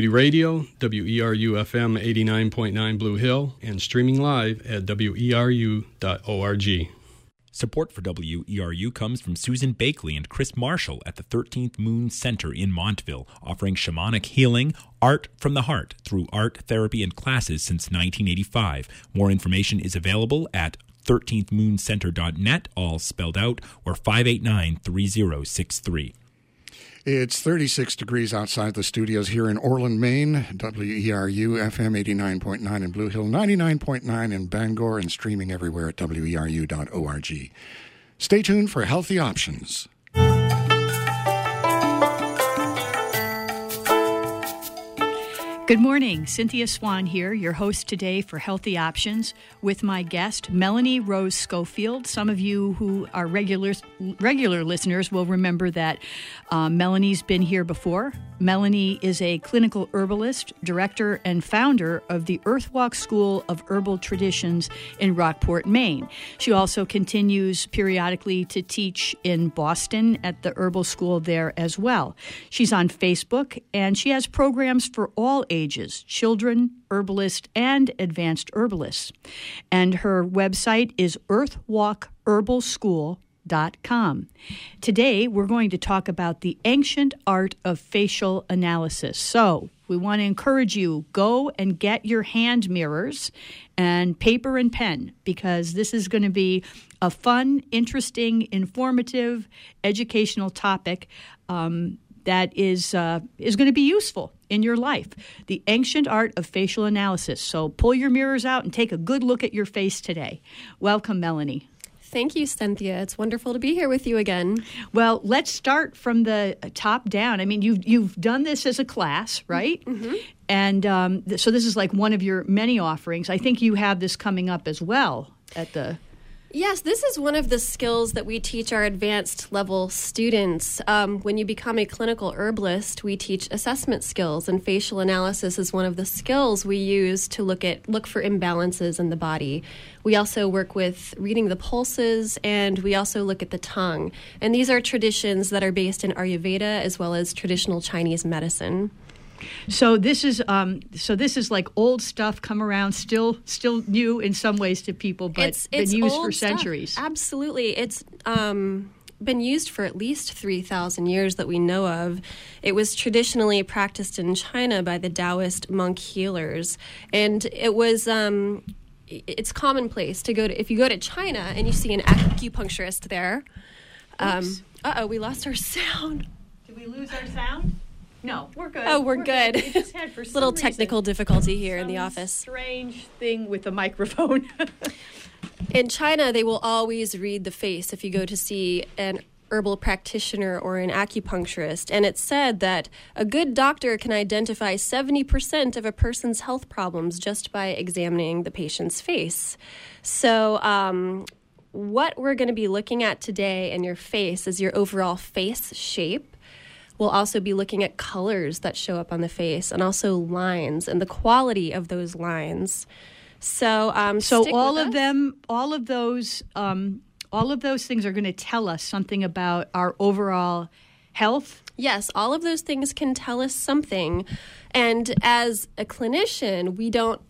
Radio, WERU FM 89.9 Blue Hill, and streaming live at WERU.org. Support for WERU comes from Susan Bakley and Chris Marshall at the 13th Moon Center in Montville, offering shamanic healing, art from the heart through art therapy and classes since 1985. More information is available at 13thmooncenter.net, all spelled out, or 589 3063. It's 36 degrees outside the studios here in Orland, Maine. WERU FM 89.9 in Blue Hill, 99.9 in Bangor, and streaming everywhere at WERU.org. Stay tuned for healthy options. Good morning. Cynthia Swan here, your host today for Healthy Options, with my guest, Melanie Rose Schofield. Some of you who are regular, regular listeners will remember that uh, Melanie's been here before. Melanie is a clinical herbalist, director, and founder of the Earthwalk School of Herbal Traditions in Rockport, Maine. She also continues periodically to teach in Boston at the Herbal School there as well. She's on Facebook and she has programs for all ages children, herbalist, and advanced herbalists. And her website is earthwalkherbalschool.com Com. Today, we're going to talk about the ancient art of facial analysis. So, we want to encourage you go and get your hand mirrors and paper and pen because this is going to be a fun, interesting, informative, educational topic um, that is uh, is going to be useful in your life. The ancient art of facial analysis. So pull your mirrors out and take a good look at your face today. Welcome, Melanie. Thank you, Cynthia. It's wonderful to be here with you again. Well, let's start from the top down. I mean, you've you've done this as a class, right? Mm-hmm. And um, th- so this is like one of your many offerings. I think you have this coming up as well at the Yes, this is one of the skills that we teach our advanced level students. Um, when you become a clinical herbalist, we teach assessment skills, and facial analysis is one of the skills we use to look at look for imbalances in the body. We also work with reading the pulses, and we also look at the tongue. And these are traditions that are based in Ayurveda as well as traditional Chinese medicine. So this is um, so this is like old stuff come around still still new in some ways to people, but it's, it's been used for stuff. centuries. Absolutely, it's. Um, been used for at least 3,000 years that we know of. It was traditionally practiced in China by the Taoist monk healers. And it was um, it's commonplace to go to if you go to China and you see an acupuncturist there. Um, uh oh, we lost our sound. Did we lose our sound? No, we're good. Oh, we're, good. We just had for some Little technical difficulty here in the office. Strange thing with the microphone. In China, they will always read the face if you go to see an herbal practitioner or an acupuncturist. And it's said that a good doctor can identify 70% of a person's health problems just by examining the patient's face. So, um, what we're going to be looking at today in your face is your overall face shape. We'll also be looking at colors that show up on the face and also lines and the quality of those lines. So, um, so all of us. them, all of those, um, all of those things are going to tell us something about our overall health. Yes, all of those things can tell us something. And as a clinician, we don't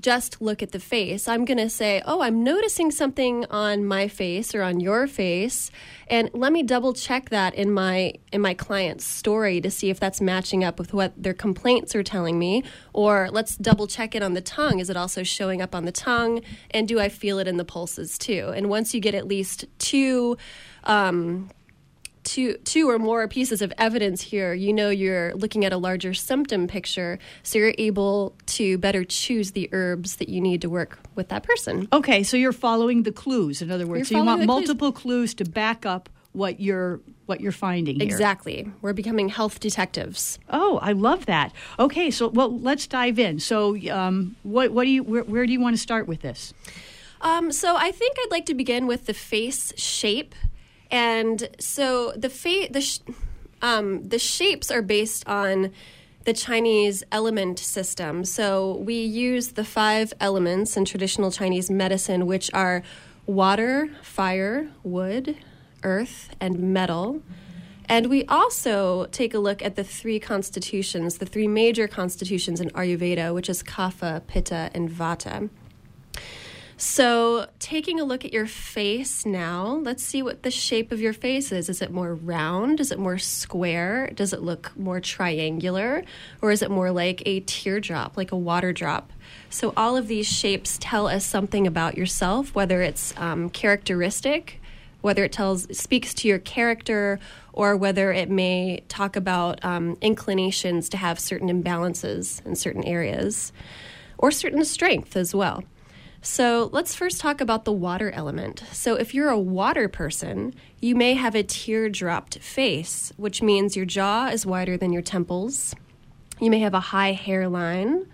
just look at the face. I'm going to say, "Oh, I'm noticing something on my face or on your face." And let me double check that in my in my client's story to see if that's matching up with what their complaints are telling me. Or let's double check it on the tongue. Is it also showing up on the tongue? And do I feel it in the pulses too? And once you get at least two um, two two or more pieces of evidence here, you know you're looking at a larger symptom picture, so you're able to better choose the herbs that you need to work with that person. Okay, so you're following the clues. In other words, You're so you want the clues. multiple clues to back up what you're what you're finding here. Exactly. We're becoming health detectives. Oh, I love that. Okay, so well, let's dive in. So, um, what what do you where, where do you want to start with this? Um, so I think I'd like to begin with the face shape, and so the fa- the sh- um, the shapes are based on the Chinese element system. So we use the five elements in traditional Chinese medicine, which are water, fire, wood, earth, and metal. And we also take a look at the three constitutions, the three major constitutions in Ayurveda, which is Kapha, Pitta, and Vata. So, taking a look at your face now, let's see what the shape of your face is. Is it more round? Is it more square? Does it look more triangular? Or is it more like a teardrop, like a water drop? So, all of these shapes tell us something about yourself, whether it's um, characteristic, whether it tells speaks to your character, or whether it may talk about um, inclinations to have certain imbalances in certain areas, or certain strength as well. So let's first talk about the water element. So if you're a water person, you may have a teardropped face, which means your jaw is wider than your temples. You may have a high hairline.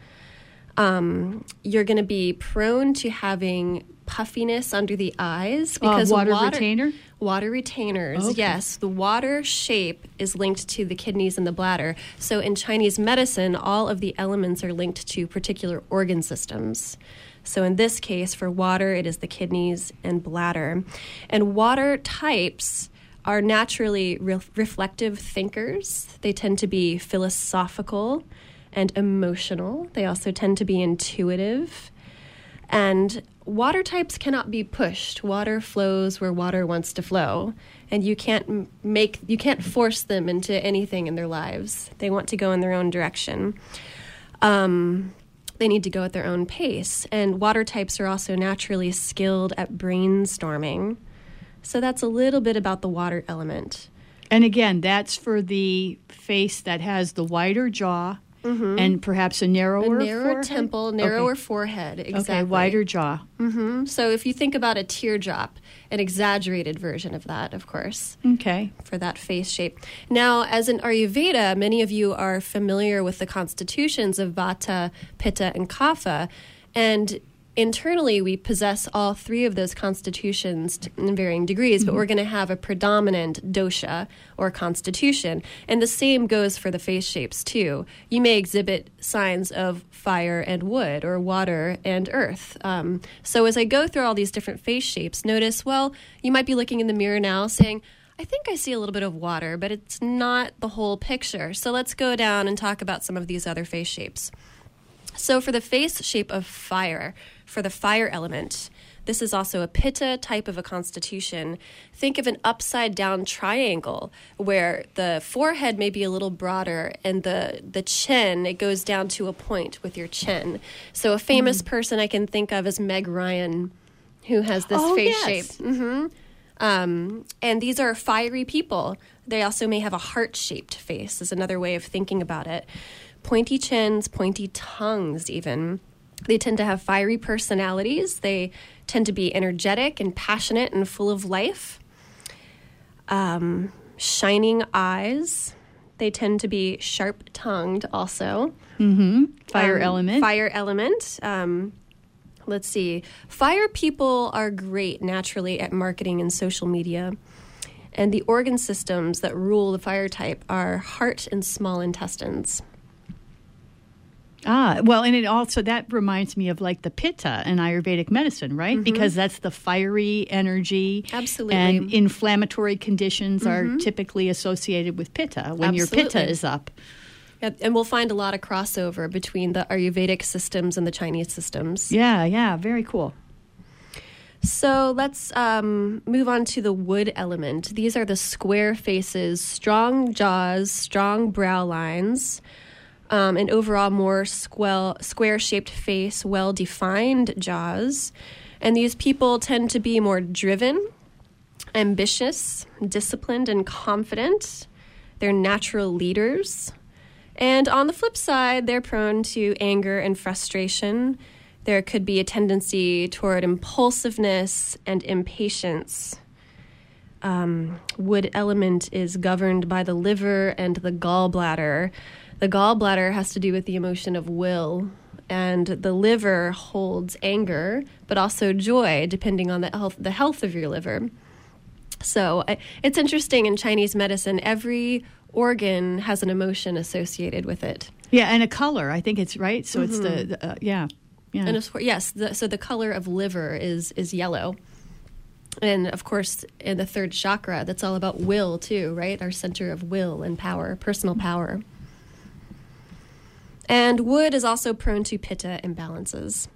Um, you're going to be prone to having puffiness under the eyes Uh, because water retainer? Water retainers, Okay. yes. The water shape is linked to the kidneys and the bladder. So in Chinese medicine, all of the elements are linked to particular organ systems. So in this case, for water, it is the kidneys and bladder. And water types are naturally re- reflective thinkers. They tend to be philosophical and emotional. They also tend to be intuitive. And water types cannot be pushed. Water flows where water wants to flow, and you can't make you can't force them into anything in their lives. They want to go in their own direction. Um, they need to go at their own pace. And water types are also naturally skilled at brainstorming. So that's a little bit about the water element. And again, that's for the face that has the wider jaw and perhaps a narrower, Mm-hmm. A narrower forehead? temple, narrower Okay. forehead. Exactly. Okay, wider jaw. So if you think about a teardrop, an exaggerated version of that, of course. Okay. for that face shape. Now, as in Ayurveda, many of you are familiar with the constitutions of Vata, Pitta, and Kapha, and internally we possess all three of those constitutions in varying degrees, but we're going to have a predominant dosha or constitution, and the same goes for the face shapes too. You may exhibit signs of fire and wood or water and earth. Um, so as I go through all these different face shapes, notice well, you might be looking in the mirror now saying. I think I see a little bit of water, but it's not the whole picture. So let's go down and talk about some of these other face shapes. So, for the face shape of fire, for the fire element, this is also a pitta type of a constitution. Think of an upside down triangle where the forehead may be a little broader and the, the chin, it goes down to a point with your chin. So, a famous person I can think of is Meg Ryan, who has this Oh, face yes. shape. Um, and these are fiery people. They also may have a heart shaped face, is another way of thinking about it. Pointy chins, pointy tongues, even. They tend to have fiery personalities. They tend to be energetic and passionate and full of life. Um, shining eyes. They tend to be sharp tongued also. Fire Um, element. Fire element. Um, let's see. Fire people are great naturally at marketing and social media. And the organ systems that rule the fire type are heart and small intestines. Ah, well, and it also that reminds me of like the pitta in Ayurvedic medicine, right? Because that's the fiery energy. Mm-hmm. Absolutely. And inflammatory conditions are typically associated with pitta when your pitta is up. And we'll find a lot of crossover between the Ayurvedic systems and the Chinese systems. Yeah, yeah, very cool. So let's um, move on to the wood element. These are the square faces, strong jaws, strong brow lines, um, an overall more square shaped face, well defined jaws. And these people tend to be more driven, ambitious, disciplined, and confident. They're natural leaders. And on the flip side, they're prone to anger and frustration. There could be a tendency toward impulsiveness and impatience. Um, wood element is governed by the liver and the gallbladder. The gallbladder has to do with the emotion of will, and the liver holds anger, but also joy, depending on the health, the health of your liver. So it's interesting in Chinese medicine, every organ has an emotion associated with it. Yeah, and a color. I think it's right. So it's the, the uh, yeah, yeah. And of course, yes, the, so the color of liver is is yellow. And of course, in the third chakra, that's all about will, too, right? Our center of will and power, personal power. And wood is also prone to pitta imbalances.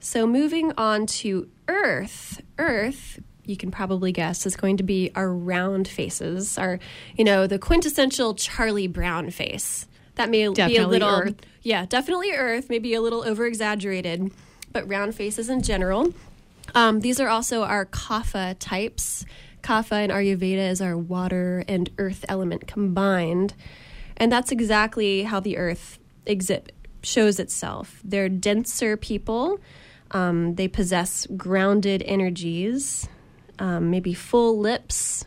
So, moving on to earth, earth, you can probably guess, is going to be our round faces, our, you know, the quintessential Charlie Brown face. That may Definitely be a little, earth. yeah, definitely earth, maybe a little over exaggerated, but round faces in general. Um, these are also our kapha types. Kapha in Ayurveda is our water and earth element combined. And that's exactly how the earth exhibit shows itself. They're denser people. Um, they possess grounded energies, um, maybe full lips.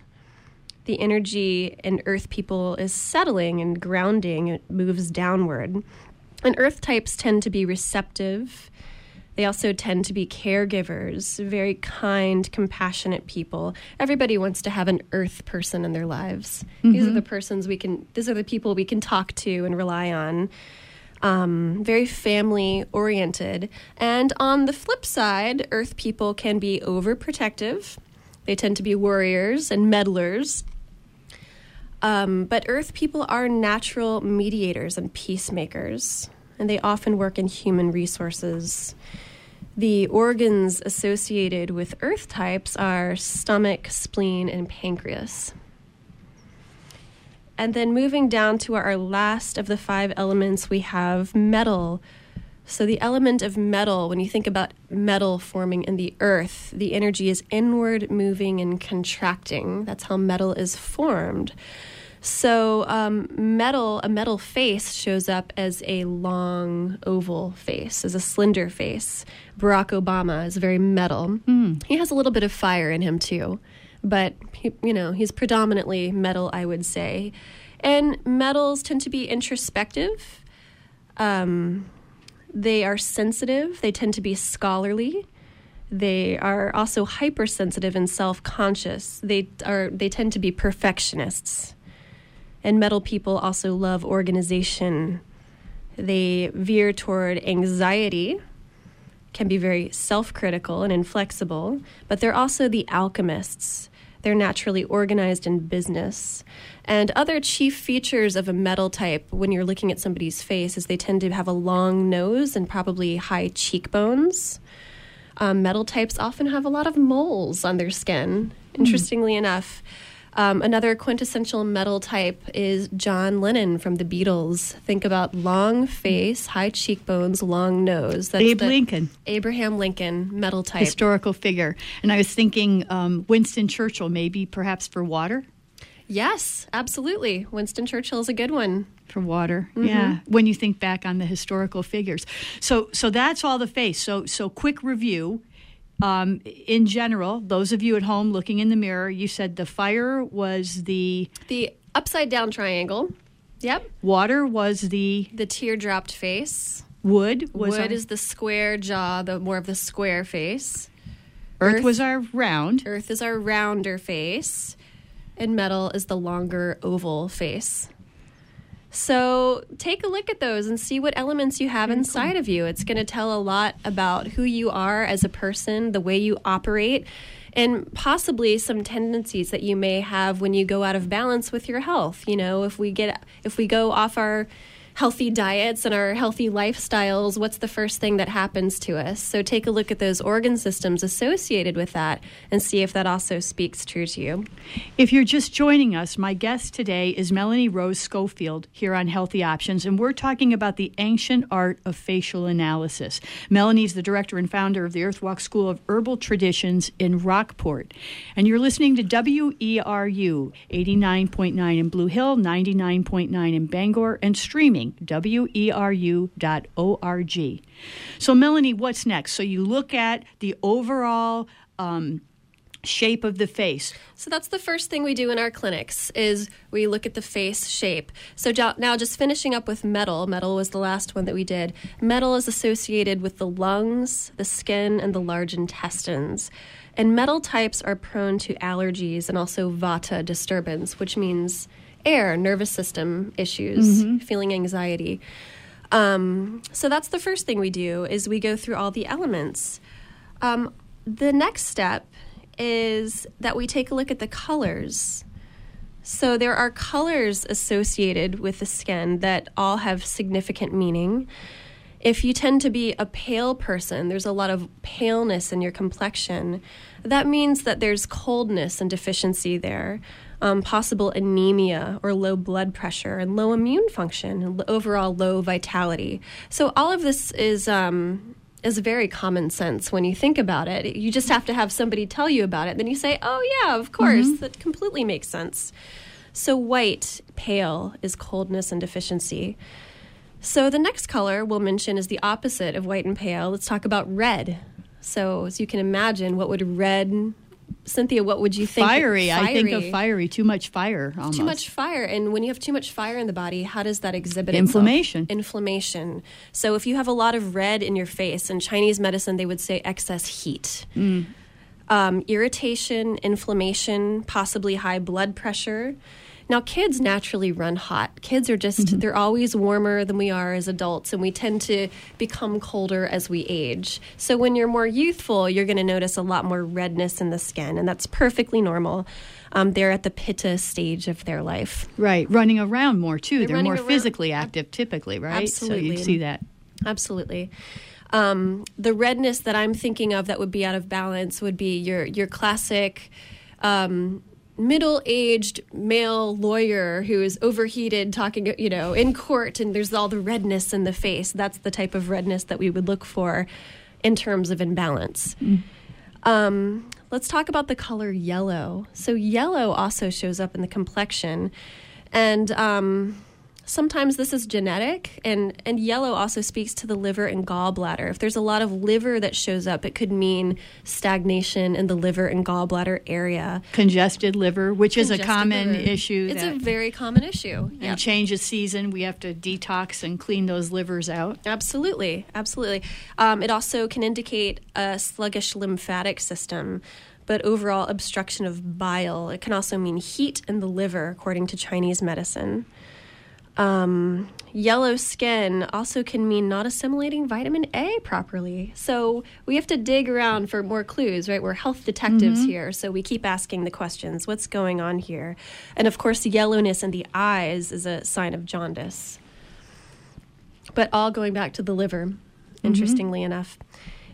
The energy in earth people is settling and grounding. It moves downward. And earth types tend to be receptive. They also tend to be caregivers, very kind, compassionate people. Everybody wants to have an earth person in their lives. These are the persons we can, these are the people we can talk to and rely on. Um, very family oriented. And on the flip side, earth people can be overprotective. They tend to be warriors and meddlers. Um, but earth people are natural mediators and peacemakers, and they often work in human resources. The organs associated with earth types are stomach, spleen, and pancreas. And then moving down to our last of the five elements, we have metal. So, the element of metal, when you think about metal forming in the earth, the energy is inward moving and contracting. That's how metal is formed. So, um, metal, a metal face shows up as a long oval face, as a slender face. Barack Obama is very metal. He has a little bit of fire in him too, but he, you know he's predominantly metal, I would say. And metals tend to be introspective. Um, they are sensitive. They tend to be scholarly. They are also hypersensitive and self-conscious. They are. They tend to be perfectionists. And metal people also love organization. They veer toward anxiety, can be very self critical and inflexible, but they're also the alchemists. They're naturally organized in business. And other chief features of a metal type when you're looking at somebody's face is they tend to have a long nose and probably high cheekbones. Um, metal types often have a lot of moles on their skin, interestingly enough. Um, another quintessential metal type is John Lennon from the Beatles. Think about long face, high cheekbones, long nose. That's Abe Lincoln. Abraham Lincoln metal type. historical figure. And I was thinking um, Winston Churchill, maybe perhaps for water. yes, absolutely. Winston Churchill is a good one. For water, Mm-hmm. yeah. When you think back on the historical figures, so so that's all the face. So so quick review. Um, in general, those of you at home looking in the mirror, you said the fire was the The upside down triangle. Yep. water was the The teardropped face. wood was Wood our, is the square jaw, the more of the square face. earth, earth- was our round. Earth is our rounder face, and metal is the longer oval face. So take a look at those and see what elements you have inside of you. It's going to tell a lot about who you are as a person, the way you operate, and possibly some tendencies that you may have when you go out of balance with your health. You know, if we get if we go off our healthy diets and our healthy lifestyles, what's the first thing that happens to us? So take a look at those organ systems associated with that and see if that also speaks true to you. If you're just joining us, my guest today is Melanie Rose Schofield here on Healthy Options, and we're talking about the ancient art of facial analysis. Melanie's the director and founder of the Earthwalk School of Herbal Traditions in Rockport. And you're listening to WERU 89.9 in Blue Hill, 99.9 in Bangor, and streaming E weru.org. So, Melanie, what's next? So, you look at the overall. Um, shape of the face So that's the first thing we do in our clinics is we look at the face shape. So now just finishing up with metal. Metal was the last one that we did. Metal is associated with the lungs, the skin, and the large intestines. And metal types are prone to allergies and also vata disturbance, which means air, nervous system issues, feeling anxiety. Um, so that's the first thing we do is we go through all the elements. Um, the next step is that we take a look at the colors. So there are colors associated with the skin that all have significant meaning. If you tend to be a pale person, there's a lot of paleness in your complexion. That means that there's coldness and deficiency there, um, possible anemia or low blood pressure and low immune function, and overall low vitality. So all of this is um, is very common sense when you think about it. You just have to have somebody tell you about it. Then you say, "Oh yeah, of course, mm-hmm. that completely makes sense." So white, pale, is coldness and deficiency. So the next color we'll mention is the opposite of white and pale. Let's talk about red. So as you can imagine, what would red Cynthia, what would you think? Fiery. fiery. I think of fiery. Too much fire. Almost. Too much fire. And when you have too much fire in the body, how does that exhibit Inflammation. Itself? Inflammation. So if you have a lot of red in your face, in Chinese medicine, they would say excess heat. Mm. Um, irritation, inflammation, possibly high blood pressure. Now, kids naturally run hot. Kids are just, mm-hmm. they're always warmer than we are as adults, and we tend to become colder as we age. So, when you're more youthful, you're going to notice a lot more redness in the skin, and that's perfectly normal. Um, they're at the pitta stage of their life. Right, running around more too. They're, they're more around. physically active typically, right? Absolutely. So you see that. Absolutely. Um, the redness that I'm thinking of that would be out of balance would be your your classic um, middle-aged male lawyer who is overheated talking you know in court and there's all the redness in the face. That's the type of redness that we would look for in terms of imbalance. Mm. um, let's talk about the color yellow. So yellow also shows up in the complexion. And um, sometimes this is genetic and and yellow also speaks to the liver and gallbladder if there's a lot of liver that shows up it could mean stagnation in the liver and gallbladder area congested liver which congested is a common liver. issue it's a very common issue and yep. change of season we have to detox and clean those livers out absolutely absolutely um, it also can indicate a sluggish lymphatic system but overall obstruction of bile. It can also mean heat in the liver, according to Chinese medicine. Um, yellow skin also can mean not assimilating vitamin A properly. So we have to dig around for more clues, right? We're health detectives mm-hmm. here, so we keep asking the questions what's going on here? And of course, yellowness in the eyes is a sign of jaundice. But all going back to the liver, mm-hmm. interestingly enough.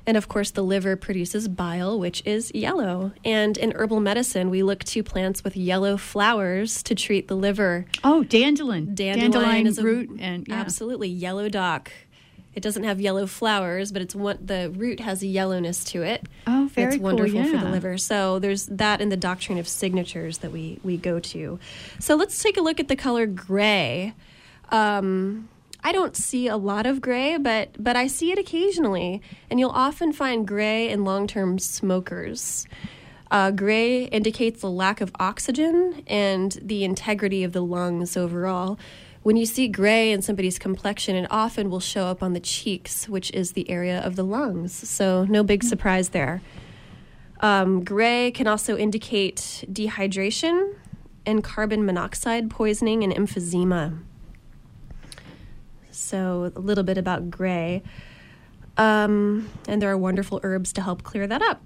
And of course, the liver produces bile, which is yellow. And in herbal medicine, we look to plants with yellow flowers to treat the liver. Oh, dandelion. Dandelion, dandelion is a, root and yeah. absolutely yellow dock. It doesn't have yellow flowers, but it's what the root has a yellowness to it. Oh, very It's wonderful cool, yeah. for the liver. So there's that in the doctrine of signatures that we we go to. So let's take a look at the color gray. Um, I don't see a lot of gray, but but I see it occasionally, and you'll often find gray in long-term smokers. Uh, gray indicates the lack of oxygen and the integrity of the lungs overall. When you see gray in somebody's complexion, it often will show up on the cheeks, which is the area of the lungs. So, no big surprise there. Um, gray can also indicate dehydration and carbon monoxide poisoning and emphysema. So, a little bit about gray. Um, and there are wonderful herbs to help clear that up.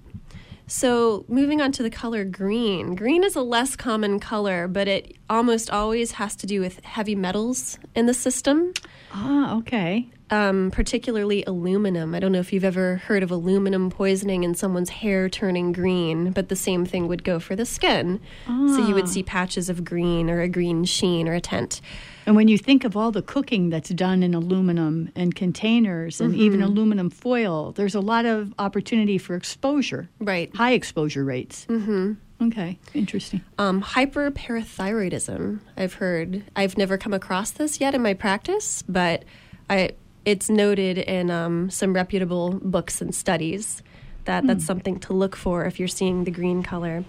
So, moving on to the color green. Green is a less common color, but it almost always has to do with heavy metals in the system. Ah, okay. Um, particularly aluminum. I don't know if you've ever heard of aluminum poisoning and someone's hair turning green, but the same thing would go for the skin. Ah. So, you would ah. see patches of green or a green sheen or a tint. And when you think of all the cooking that's done in aluminum and containers and mm-hmm. even aluminum foil, there's a lot of opportunity for exposure. Right. High exposure rates. Mm-hmm. Okay, interesting. Um, hyperparathyroidism, I've heard. I've never come across this yet in my practice, but I, it's noted in um, some reputable books and studies that that's hmm. something to look for if you're seeing the green color.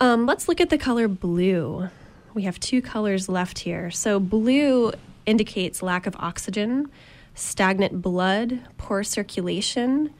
Um, let's look at the color blue we have two colors left here. So blue indicates lack of oxygen, stagnant blood, poor circulation,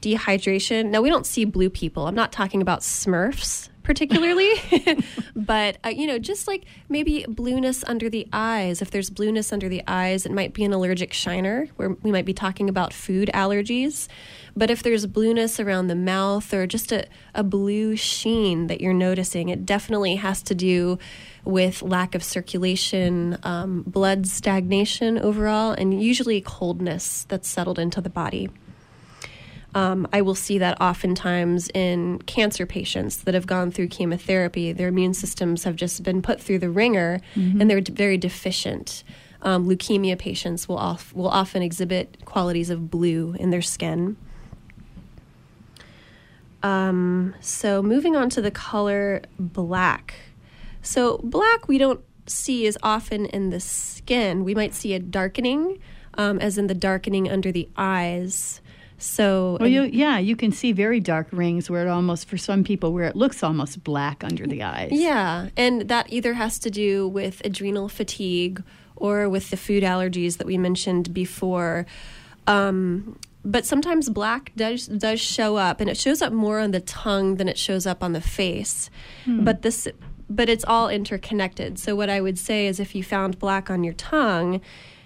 dehydration. Now, we don't see blue people. I'm not talking about smurfs particularly, but uh, you know, just like maybe blueness under the eyes. If there's blueness under the eyes, it might be an allergic shiner, where we might be talking about food allergies. But if there's blueness around the mouth or just a, a blue sheen that you're noticing, it definitely has to do with lack of circulation, um, blood stagnation overall, and usually coldness that's settled into the body. Um, I will see that oftentimes in cancer patients that have gone through chemotherapy. Their immune systems have just been put through the wringer mm-hmm. and they're very deficient. Um, leukemia patients will, off, will often exhibit qualities of blue in their skin. Um, so, moving on to the color black. So, black we don't see as often in the skin. We might see a darkening, um, as in the darkening under the eyes. So, well, you, yeah, you can see very dark rings where it almost, for some people, where it looks almost black under the eyes. Yeah, and that either has to do with adrenal fatigue or with the food allergies that we mentioned before. Um, but sometimes black does does show up, and it shows up more on the tongue than it shows up on the face. Hmm. But this, but it's all interconnected. So what I would say is, if you found black on your tongue,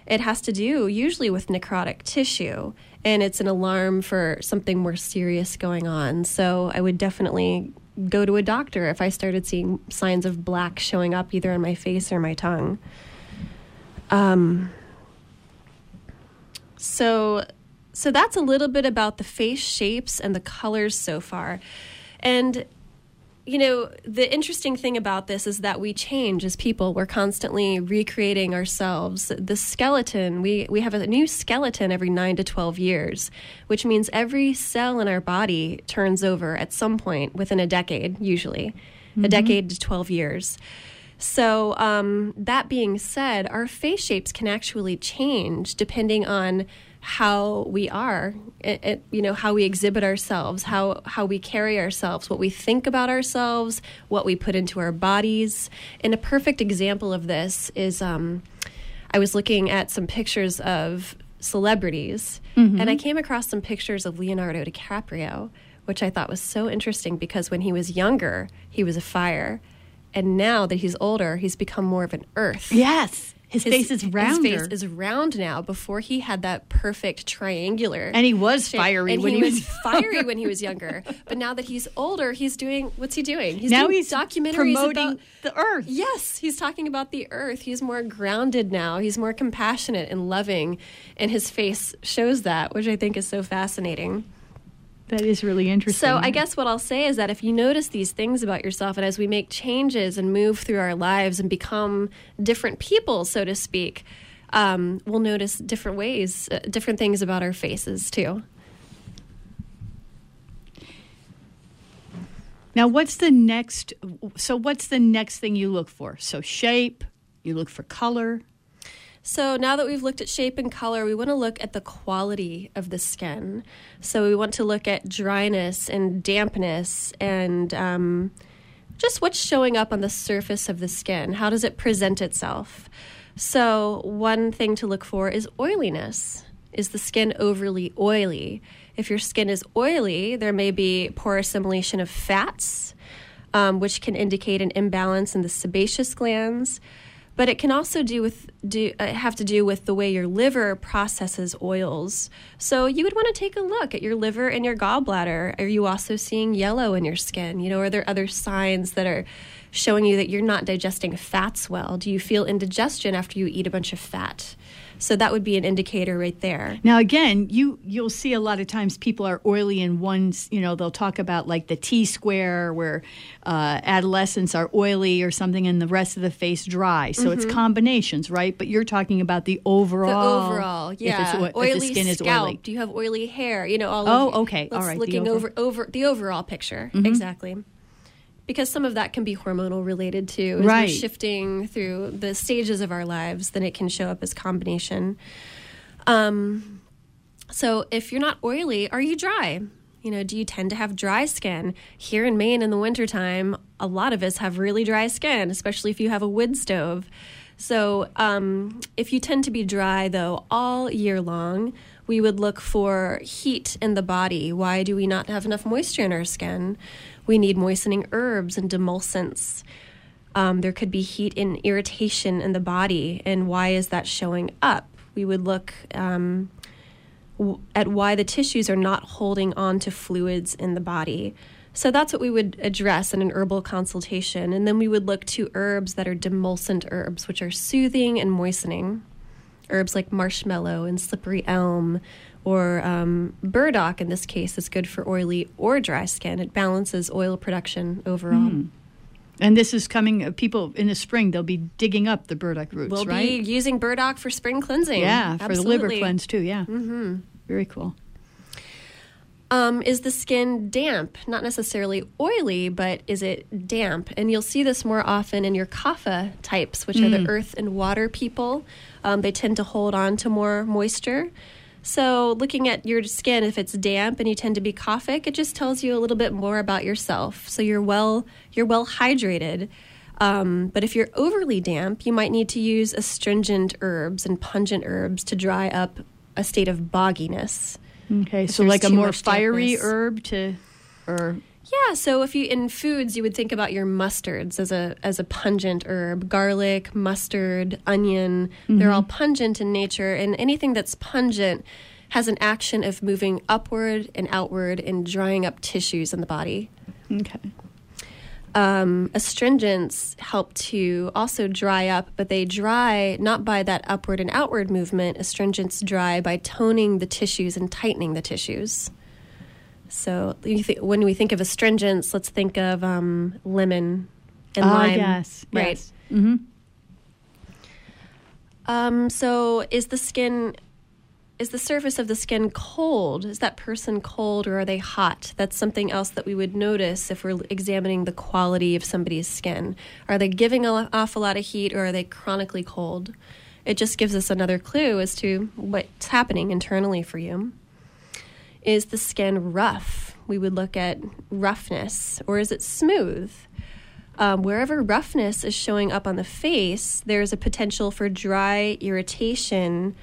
it has to do usually with necrotic tissue and it's an alarm for something more serious going on. So I would definitely go to a doctor if I started seeing signs of black showing up either on my face or my tongue. Um, so so that's a little bit about the face shapes and the colors so far. And you know, the interesting thing about this is that we change as people. We're constantly recreating ourselves. The skeleton, we, we have a new skeleton every nine to 12 years, which means every cell in our body turns over at some point within a decade, usually, mm-hmm. a decade to 12 years. So, um, that being said, our face shapes can actually change depending on how we are, it, it, you know, how we exhibit ourselves, how how we carry ourselves, what we think about ourselves, what we put into our bodies. And a perfect example of this is, um, I was looking at some pictures of celebrities, mm-hmm. and I came across some pictures of Leonardo DiCaprio, which I thought was so interesting because when he was younger, he was a fire. And now that he's older, he's become more of an earth. Yes. His, his, face is round. His face is round now. Before he had that perfect triangular, and he was shape. fiery and when he, he was fiery when he was younger. But now that he's older, he's doing what's he doing? He's now doing he's documentaries promoting about the Earth. Yes, he's talking about the Earth. He's more grounded now. He's more compassionate and loving, and his face shows that, which I think is so fascinating. That is really interesting. So, I guess what I'll say is that if you notice these things about yourself, and as we make changes and move through our lives and become different people, so to speak, um, we'll notice different ways, uh, different things about our faces too. Now, what's the next? So, what's the next thing you look for? So, shape, you look for color, so now that we've looked at shape and color, we want to look at the quality of the skin. So we want to look at dryness and dampness and um, just what's showing up on the surface of the skin. How does it present itself? So, one thing to look for is oiliness. Is the skin overly oily? If your skin is oily, there may be poor assimilation of fats, um, which can indicate an imbalance in the sebaceous glands but it can also do with do uh, have to do with the way your liver processes oils. So you would want to take a look at your liver and your gallbladder. Are you also seeing yellow in your skin? You know, are there other signs that are showing you that you're not digesting fats well? Do you feel indigestion after you eat a bunch of fat? So that would be an indicator right there. Now again, you you'll see a lot of times people are oily in one. You know, they'll talk about like the T square where uh, adolescents are oily or something, and the rest of the face dry. So mm-hmm. it's combinations, right? But you're talking about the overall. The overall, yeah. If, oily if the skin scalp. is oily. Do you have oily hair? You know, all. Oh, okay, all right. Looking over. over over the overall picture, mm-hmm. exactly because some of that can be hormonal related too. As right. we're shifting through the stages of our lives, then it can show up as combination. Um, so if you're not oily, are you dry? You know, do you tend to have dry skin? Here in Maine in the wintertime, a lot of us have really dry skin, especially if you have a wood stove. So, um, if you tend to be dry though all year long, we would look for heat in the body. Why do we not have enough moisture in our skin? We need moistening herbs and demulcents. Um, there could be heat and irritation in the body, and why is that showing up? We would look um, w- at why the tissues are not holding on to fluids in the body. So that's what we would address in an herbal consultation. And then we would look to herbs that are demulcent herbs, which are soothing and moistening. Herbs like marshmallow and slippery elm, or um, burdock in this case is good for oily or dry skin. It balances oil production overall. Mm. And this is coming, uh, people in the spring, they'll be digging up the burdock roots, We'll right? be using burdock for spring cleansing. yeah, for the liver cleanse too, yeah. Mm-hmm. Very cool. Um, is the skin damp? Not necessarily oily, but is it damp? And you'll see this more often in your kapha types, which are the earth and water people. Um, they tend to hold on to more moisture. So, looking at your skin, if it's damp and you tend to be kaphic, it just tells you a little bit more about yourself. So you're well, you're well hydrated. Um, but if you're overly damp, you might need to use astringent herbs and pungent herbs to dry up a state of bogginess. Okay, If so like a more fiery dampness. herb to, or Yeah, so if you in foods you would think about your mustards as a as a pungent herb, garlic, mustard, onion, they're all pungent in nature and anything that's pungent has an action of moving upward and outward and drying up tissues in the body. okay. Um, astringents help to also dry up, but they dry not by that upward and outward movement. Astringents dry by toning the tissues and tightening the tissues. So you thi- when we think of astringents, let's think of um, lemon and Ah, lime. yes, right. yes. Mm-hmm. Um, so is the skin is the surface of the skin cold? Is that person cold or are they hot? That's something else that we would notice if we're examining the quality of somebody's skin. Are they giving off a lot of heat or are they chronically cold? It just gives us another clue as to what's happening internally for you. Is the skin rough? We would look at roughness. Or is it smooth? Um, wherever roughness is showing up on the face, there's a potential for dry irritation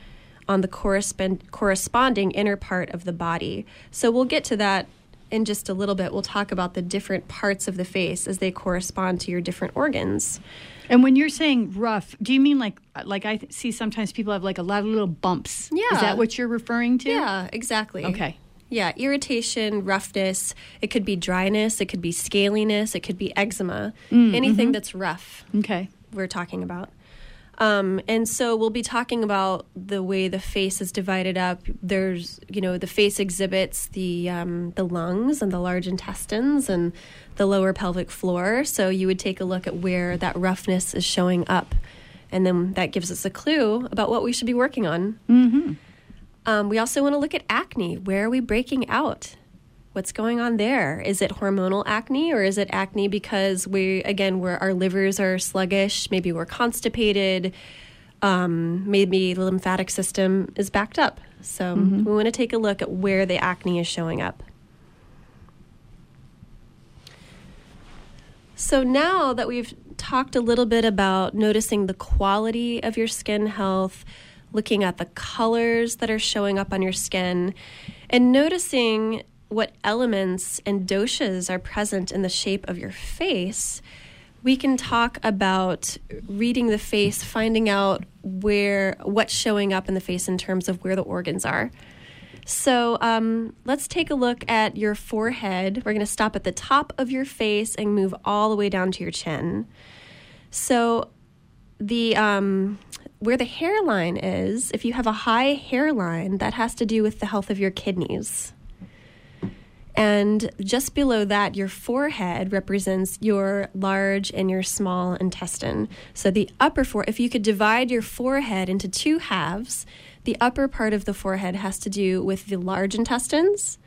on the correspond- corresponding inner part of the body. So we'll get to that in just a little bit. We'll talk about the different parts of the face as they correspond to your different organs. And when you're saying rough, do you mean like like I see sometimes people have like a lot of little bumps? Yeah. Is that what you're referring to? Yeah, exactly. Okay. Yeah, irritation, roughness. It could be dryness. It could be scaliness. It could be eczema. Anything that's rough. Okay. we're talking about. Um, and so we'll be talking about the way the face is divided up. There's, you know, the face exhibits the um, the lungs and the large intestines and the lower pelvic floor. So you would take a look at where that roughness is showing up, and then that gives us a clue about what we should be working on. Mm-hmm. Um, we also want to look at acne. Where are we breaking out? What's going on there? Is it hormonal acne or is it acne because we, again, where our livers are sluggish, maybe we're constipated, um, maybe the lymphatic system is backed up. So we want to take a look at where the acne is showing up. So now that we've talked a little bit about noticing the quality of your skin health, looking at the colors that are showing up on your skin, and noticing what elements and doshas are present in the shape of your face, we can talk about reading the face, finding out where what's showing up in the face in terms of where the organs are. So um, let's take a look at your forehead. We're going to stop at the top of your face and move all the way down to your chin. So the um, where the hairline is, if you have a high hairline, that has to do with the health of your kidneys. And just below that, your forehead represents your large and your small intestine. So the upper four, if you could divide your forehead into two halves, the upper part of the forehead has to do with the large intestines,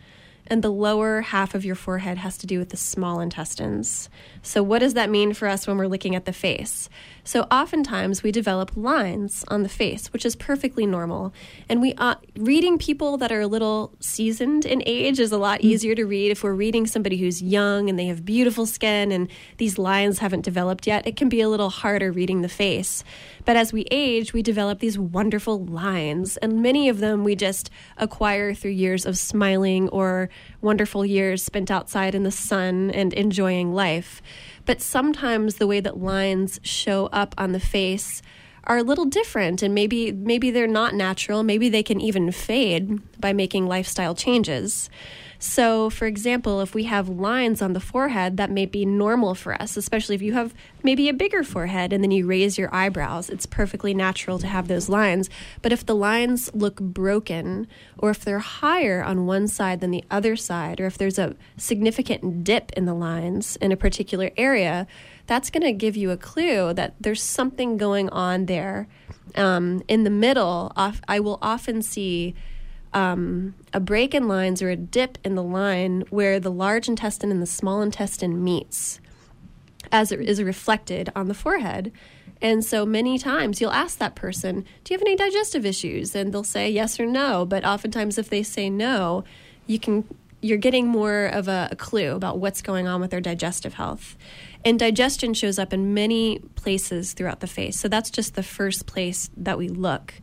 and the lower half of your forehead has to do with the small intestines. So, what does that mean for us when we're looking at the face? So oftentimes we develop lines on the face, which is perfectly normal. And we uh, reading people that are a little seasoned in age is a lot Hmm. easier to read. If we're reading somebody who's young and they have beautiful skin and these lines haven't developed yet, it can be a little harder reading the face. But as we age, we develop these wonderful lines, and many of them we just acquire through years of smiling or wonderful years spent outside in the sun and enjoying life. But sometimes the way that lines show up on the face are a little different and maybe maybe they're not natural, maybe they can even fade by making lifestyle changes. So, for example, if we have lines on the forehead, that may be normal for us, especially if you have maybe a bigger forehead and then you raise your eyebrows. It's perfectly natural to have those lines. But if the lines look broken, or if they're higher on one side than the other side, or if there's a significant dip in the lines in a particular area, that's going to give you a clue that there's something going on there. Um, in the middle, off, I will often see um, a break in lines or a dip in the line where the large intestine and the small intestine meets, as it is reflected on the forehead. And so many times you'll ask that person, Do you have any digestive issues? And they'll say yes or no. But oftentimes, if they say no, you can you're getting more of a, a clue about what's going on with their digestive health. And digestion shows up in many places throughout the face. So that's just the first place that we look.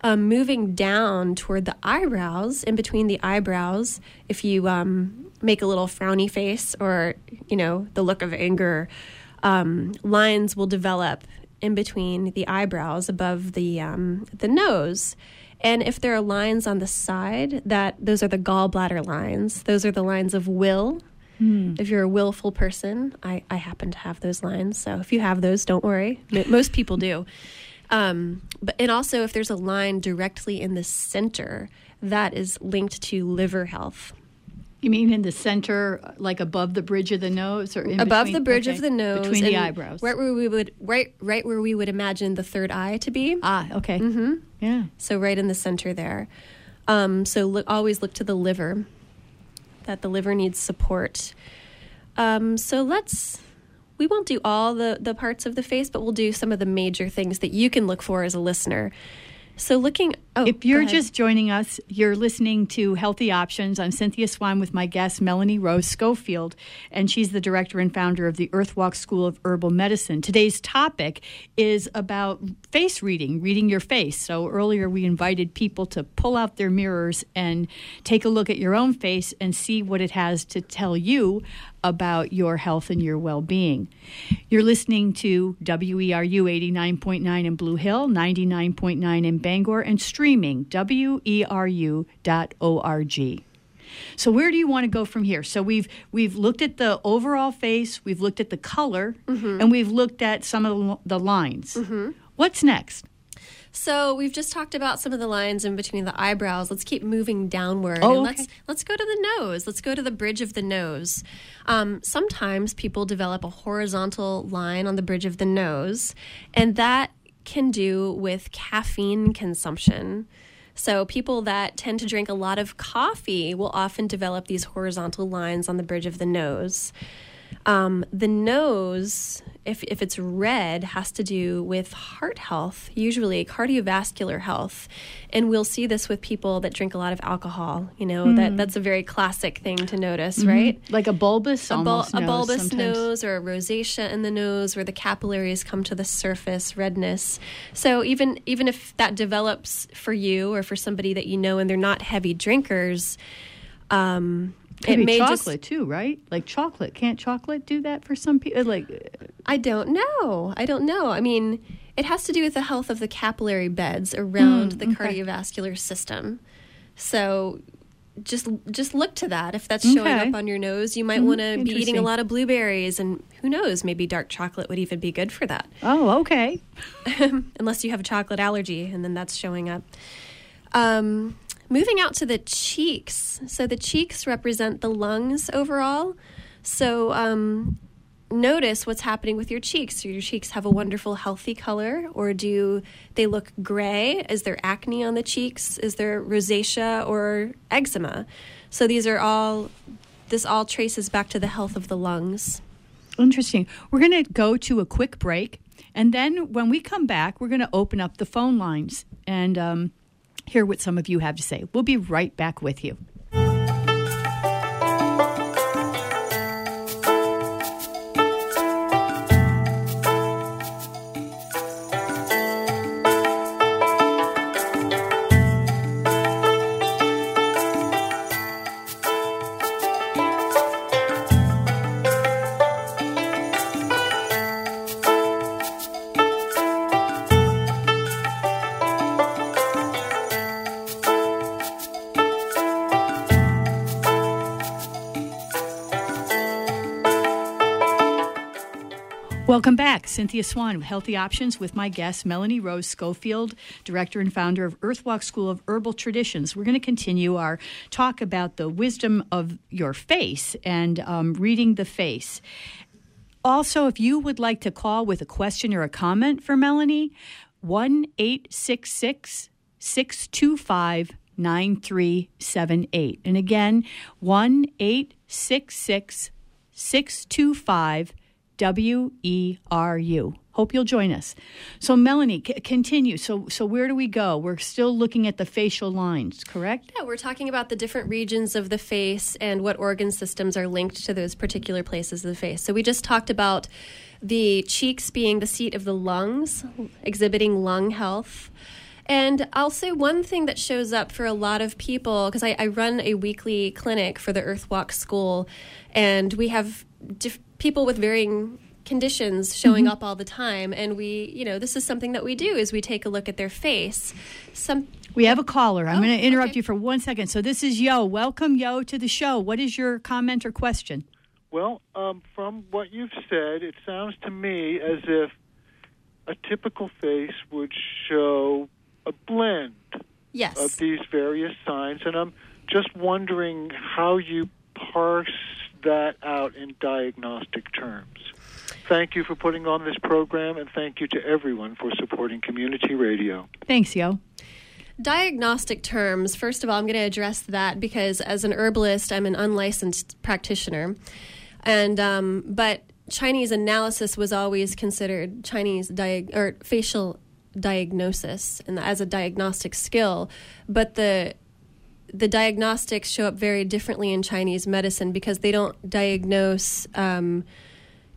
Um, moving down toward the eyebrows, in between the eyebrows, if you um, make a little frowny face or, you know, the look of anger, um, lines will develop in between the eyebrows above the um, the nose. And if there are lines on the side, that those are the gallbladder lines. Those are the lines of will. If you're a willful person, I, I happen to have those lines. So if you have those, don't worry. Most people do. Um, but and also if there's a line directly in the center, that is linked to liver health. You mean in the center, like above the bridge of the nose, or in above between- the bridge okay, of the nose, between the eyebrows? right where we would right right where we would imagine the third eye to be. Ah, okay. Mm-hmm. Yeah. So right in the center there. Um, so look, always look to the liver. That the liver needs support. Um, so let's. We won't do all the the parts of the face, but we'll do some of the major things that you can look for as a listener. So looking. Oh, If you're just joining us, you're listening to Healthy Options. I'm Cynthia Swan with my guest, Melanie Rose Schofield, and she's the director and founder of the Earthwalk School of Herbal Medicine. Today's topic is about face reading, reading your face. So earlier we invited people to pull out their mirrors and take a look at your own face and see what it has to tell you about your health and your well being. You're listening to WERU 89.9 in Blue Hill, 99.9 in Bangor, and streaming E WERU.org. So where do you want to go from here? So we've we've looked at the overall face, we've looked at the color, and we've looked at some of the, lines. What's next? So we've just talked about some of the lines in between the eyebrows. Let's keep moving downward. Oh, and okay. let's let's go to the nose. Let's go to the bridge of the nose. Um, sometimes people develop a horizontal line on the bridge of the nose, and that can do with caffeine consumption. So people that tend to drink a lot of coffee will often develop these horizontal lines on the bridge of the nose. Um, the nose, if, if it's red, has to do with heart health, usually cardiovascular health. And we'll see this with people that drink a lot of alcohol. You know, that, that's a very classic thing to notice, right? Like a bulbous, A, bul- a bulbous sometimes. nose or a rosacea in the nose where the capillaries come to the surface, redness. So even even if that develops for you or for somebody that you know and they're not heavy drinkers, um, Could it may chocolate just too, right? Like chocolate. Can't chocolate do that for some people? Like uh, I don't know. I don't know. I mean, it has to do with the health of the capillary beds around mm, the cardiovascular system. So just just look to that. If that's showing Okay. up on your nose, you might mm-hmm. want to be eating a lot of blueberries and who knows, maybe dark chocolate would even be good for that. oh, okay. Unless you have a chocolate allergy and then that's showing up. Um, moving out to the cheeks. So the cheeks represent the lungs overall. So um, notice what's happening with your cheeks. Do your cheeks have a wonderful, healthy color, or do they look gray? Is there acne on the cheeks? Is there rosacea or eczema? So these are all. This all traces back to the health of the lungs. Interesting. We're going to go to a quick break. And then when we come back, we're going to open up the phone lines and um, hear what some of you have to say. We'll be right back with you. Cynthia Swan, with Healthy Options, with my guest, Melanie Rose Schofield, director and founder of Earthwalk School of Herbal Traditions. We're going to continue our talk about the wisdom of your face and um, reading the face. Also, if you would like to call with a question or a comment for Melanie, 1 866 625 9378. And again, 1 866 625 W E R U. Hope you'll join us. So, Melanie, c- continue. So, so where do we go? We're still looking at the facial lines, correct? Yeah, we're talking about the different regions of the face and what organ systems are linked to those particular places of the face. So, we just talked about the cheeks being the seat of the lungs, exhibiting lung health. And I'll say one thing that shows up for a lot of people because I, I, run a weekly clinic for the Earthwalk School, and we have people with varying conditions showing mm-hmm. up all the time and we you know this is something that we do is we take a look at their face. Some we have a caller. I'm oh, going to interrupt okay. you for one second. So this is yo. Welcome yo to the show. What is your comment or question? Well um, from what you've said it sounds to me as if a typical face would show a blend yes. of these various signs. And i'm just wondering how you parse that out in diagnostic terms. Thank you for putting on this program, and thank you to everyone for supporting community radio. Thanks, Yo. Diagnostic terms, first of all, I'm going to address that because as an herbalist, I'm an unlicensed practitioner. And, um, but Chinese analysis was always considered Chinese diag- or facial diagnosis and as a diagnostic skill. But the the diagnostics show up very differently in Chinese medicine because they don't diagnose um,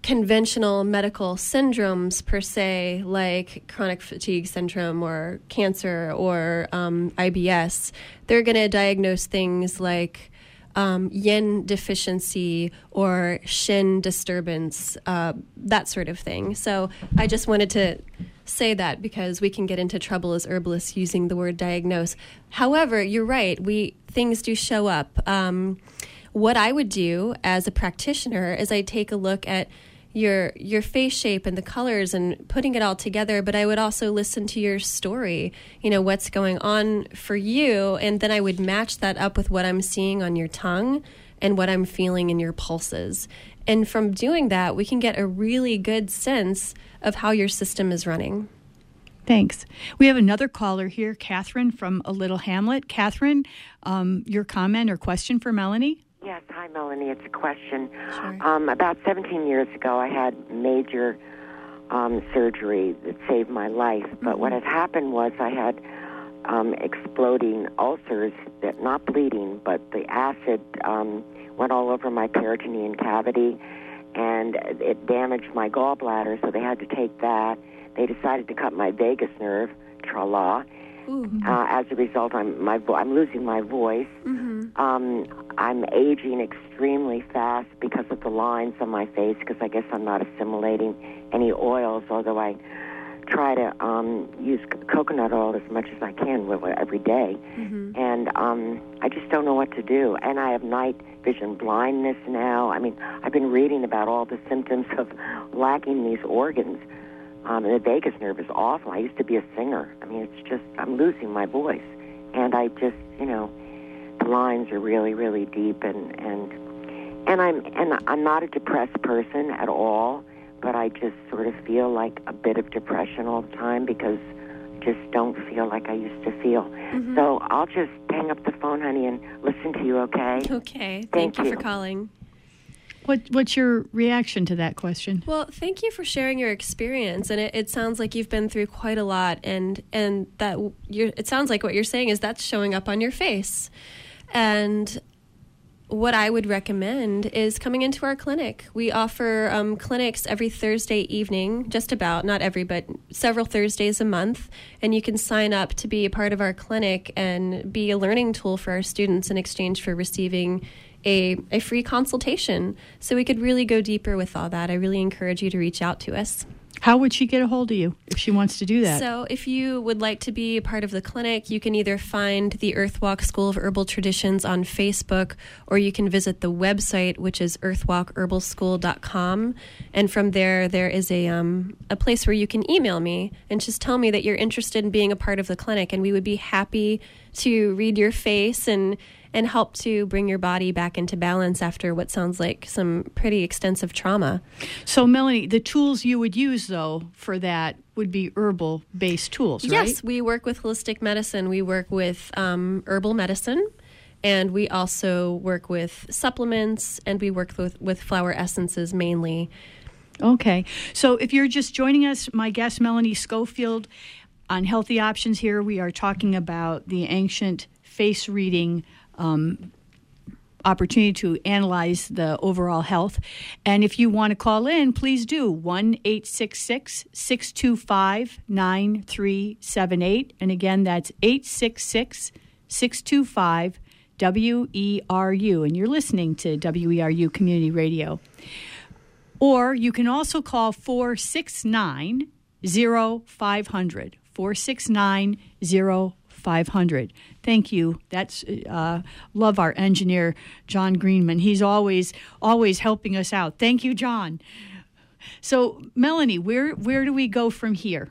conventional medical syndromes per se, like chronic fatigue syndrome or cancer or um, IBS. They're going to diagnose things like um, yin deficiency or shen disturbance, uh, that sort of thing. So I just wanted to say that because we can get into trouble as herbalists using the word diagnose. However, you're right. We things do show up. Um, what I would do as a practitioner is I take a look at your your face shape and the colors and putting it all together but i would also listen to your story you know what's going on for you and then i would match that up with what i'm seeing on your tongue and what i'm feeling in your pulses and from doing that we can get a really good sense of how your system is running. Thanks. We have another caller here, Catherine from a little hamlet. Catherine, um, your comment or question for Melanie? Yes, hi Melanie. It's a question. Sure. Um, about 17 years ago, I had major um, surgery that saved my life. But mm-hmm. what had happened was I had um, exploding ulcers that not bleeding, but the acid um, went all over my peritoneal cavity and it damaged my gallbladder, so they had to take that. They decided to cut my vagus nerve, tra la. Uh, as a result, I'm my vo- I'm losing my voice. Mm-hmm. Um, I'm aging extremely fast because of the lines on my face. Because I guess I'm not assimilating any oils, although I try to um, use c- coconut oil as much as I can every day. Mm-hmm. and um, I just don't know what to do. And I have night vision blindness now. I mean, I've been reading about all the symptoms of lacking these organs. Um, and the vagus nerve is awful. I used to be a singer. I mean, it's just I'm losing my voice, and I just you know, the lines are really really deep, and and and I'm and I'm not a depressed person at all but I just sort of feel like a bit of depression all the time because I just don't feel like I used to feel. Mm-hmm. So I'll just hang up the phone, honey, and listen to you, okay? Okay. Thank, Thank you you for calling. What What's your reaction to that question? Well, thank you for sharing your experience, and it, it sounds like you've been through quite a lot, and and that you're, it sounds like what you're saying is that's showing up on your face, and what I would recommend is coming into our clinic. We offer um, clinics every Thursday evening, just about, not every, but several Thursdays a month. And you can sign up to be a part of our clinic and be a learning tool for our students in exchange for receiving a, a free consultation. So we could really go deeper with all that. I really encourage you to reach out to us. How would she get a hold of you if she wants to do that? So, if you would like to be a part of the clinic, you can either find the Earthwalk School of Herbal Traditions on Facebook or you can visit the website, which is earthwalkherbalschool.com. And from there, there is a, um, a place where you can email me and just tell me that you're interested in being a part of the clinic. And we would be happy to read your face and and help to bring your body back into balance after what sounds like some pretty extensive trauma. So, Melanie, the tools you would use though for that would be herbal based tools, right? Yes, we work with holistic medicine. We work with um, herbal medicine. And we also work with supplements and we work with, with flower essences mainly. Okay. So if you're just joining us, my guest, Melanie Schofield, on Healthy Options here, we are talking about the ancient face reading um, opportunity to analyze the overall health. And if you want to call in, please do 1 866 625 9378. And again, that's 866 625 WERU. And you're listening to WERU Community Radio. Or you can also call 469 0500. 469 0500. Thank you. That's uh, love our engineer John Greenman. He's always always helping us out. Thank you, John. So, Melanie, where where do we go from here?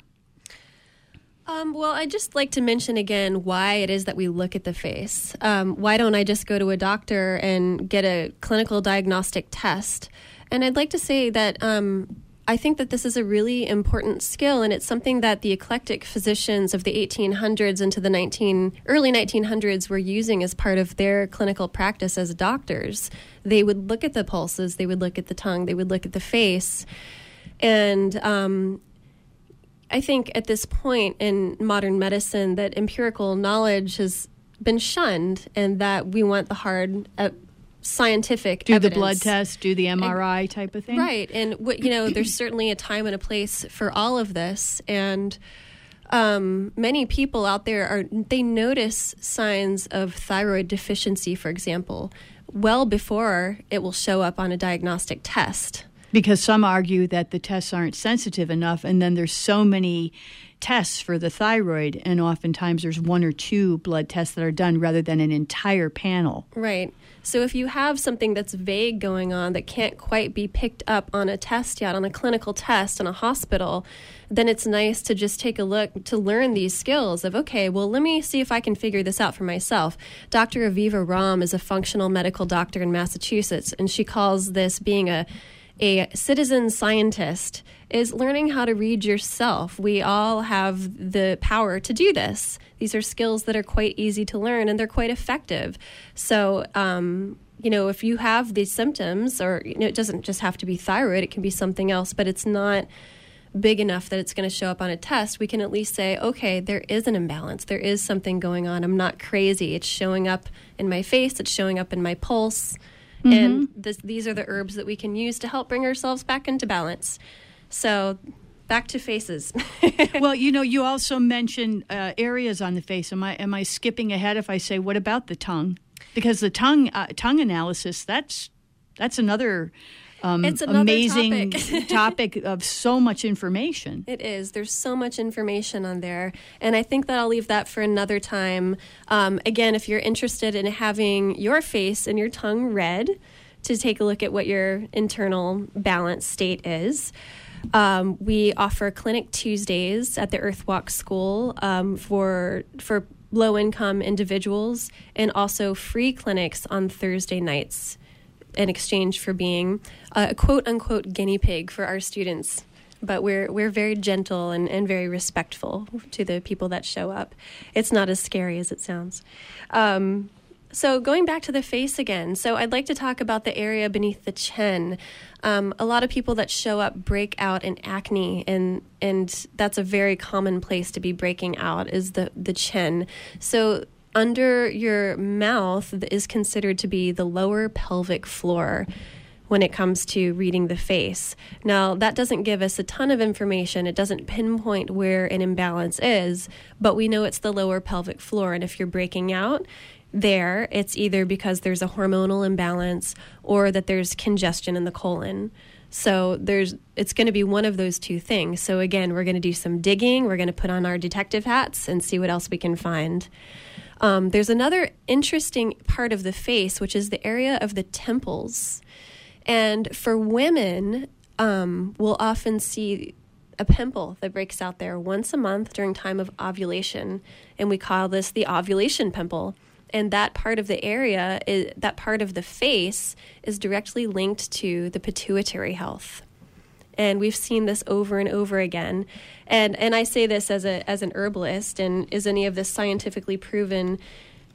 Um, well, I'd just like to mention again why it is that we look at the face. Um, why don't I just go to a doctor and get a clinical diagnostic test? And I'd like to say that um, I think that this is a really important skill, and it's something that the eclectic physicians of the 1800s into the 19 early 1900s were using as part of their clinical practice as doctors. They would look at the pulses, they would look at the tongue, they would look at the face, and um, I think at this point in modern medicine that empirical knowledge has been shunned, and that we want the hard. Scientific do evidence. the blood test do the mri and, type of thing? Right and what you know there's certainly a time and a place for all of this and um, many people out there are they notice signs of thyroid deficiency for example well before it will show up on a diagnostic test. Because some argue that the tests aren't sensitive enough and then there's so many tests for the thyroid and oftentimes there's one or two blood tests that are done rather than an entire panel. Right so if you have something that's vague going on that can't quite be picked up on a test yet, on a clinical test in a hospital, then it's nice to just take a look to learn these skills of, okay, well, let me see if I can figure this out for myself. Dr. Aviva Romm is a functional medical doctor in Massachusetts, and she calls this being a a citizen scientist is learning how to read yourself. We all have the power to do this. These are skills that are quite easy to learn and they're quite effective. So, um, you know, if you have these symptoms, or you know, it doesn't just have to be thyroid, it can be something else, but it's not big enough that it's going to show up on a test, we can at least say, okay, there is an imbalance. There is something going on. I'm not crazy. It's showing up in my face, it's showing up in my pulse. Mm-hmm. And this, these are the herbs that we can use to help bring ourselves back into balance. So back to faces. well, you know, you also mentioned uh, areas on the face. Am I am I skipping ahead if I say what about the tongue? Because the tongue uh, tongue analysis that's that's another. Um, it's amazing topic. topic of so much information. It is. There's so much information on there, and I think that I'll leave that for another time. Um, again, if you're interested in having your face and your tongue read, to take a look at what your internal balance state is. Um, we offer clinic Tuesdays at the Earthwalk School um, for for low income individuals, and also free clinics on Thursday nights in exchange for being a quote unquote guinea pig for our students. But we're we're very gentle and, and very respectful to the people that show up. It's not as scary as it sounds. Um, So, going back to the face again, so I'd like to talk about the area beneath the chin. Um, a lot of people that show up break out in acne, and and that's a very common place to be breaking out is the the chin. So, under your mouth is considered to be the lower pelvic floor when it comes to reading the face. Now, that doesn't give us a ton of information. It doesn't pinpoint where an imbalance is, but we know it's the lower pelvic floor. And if you're breaking out, there, it's either because there's a hormonal imbalance or that there's congestion in the colon. So there's it's going to be one of those two things. So again, we're going to do some digging. We're going to put on our detective hats and see what else we can find. Um, there's another interesting part of the face, which is the area of the temples. And for women, um, we'll often see a pimple that breaks out there once a month during time of ovulation, and we call this the ovulation pimple and that part of the area is, that part of the face is directly linked to the pituitary health. And we've seen this over and over again. And and I say this as a as an herbalist and is any of this scientifically proven?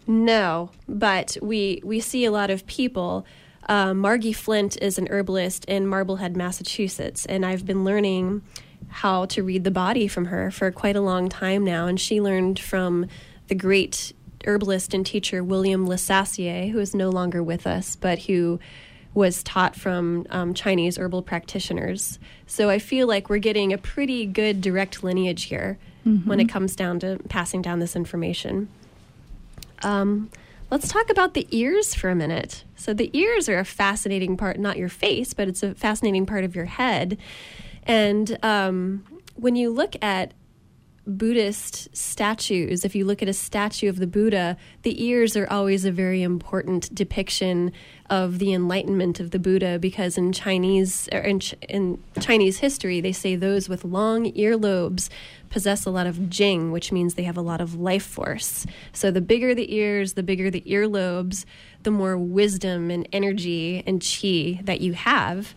No but we we see a lot of people. Uh, Margie Flint is an herbalist in Marblehead Massachusetts and I've been learning how to read the body from her for quite a long time now and she learned from the great herbalist and teacher William LeSassier, who is no longer with us, but who was taught from um, Chinese herbal practitioners. So I feel like we're getting a pretty good direct lineage here mm-hmm. when it comes down to passing down this information. Um, let's talk about the ears for a minute. So the ears are a fascinating part, not your face, but it's a fascinating part of your head. And um, when you look at Buddhist statues, if you look at a statue of the Buddha, the ears are always a very important depiction of the enlightenment of the Buddha because in Chinese in, in Chinese history, they say those with long earlobes possess a lot of jing, which means they have a lot of life force. So the bigger the ears, the bigger the earlobes, the more wisdom and energy and chi that you have.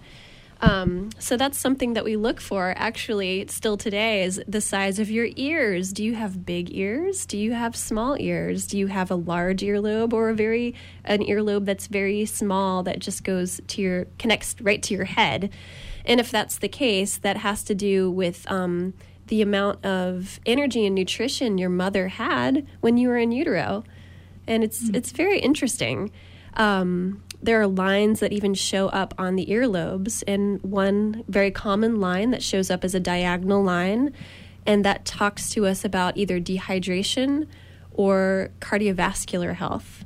Um, so that's something that we look for actually still today is the size of your ears. Do you have big ears? Do you have small ears? Do you have a large earlobe or a very an earlobe that's very small that just goes to your connects right to your head? And if that's the case, that has to do with um, the amount of energy and nutrition your mother had when you were in utero, and it's mm-hmm. it's very interesting. Um, there are lines that even show up on the earlobes, and one very common line that shows up as a diagonal line, and that talks to us about either dehydration or cardiovascular health.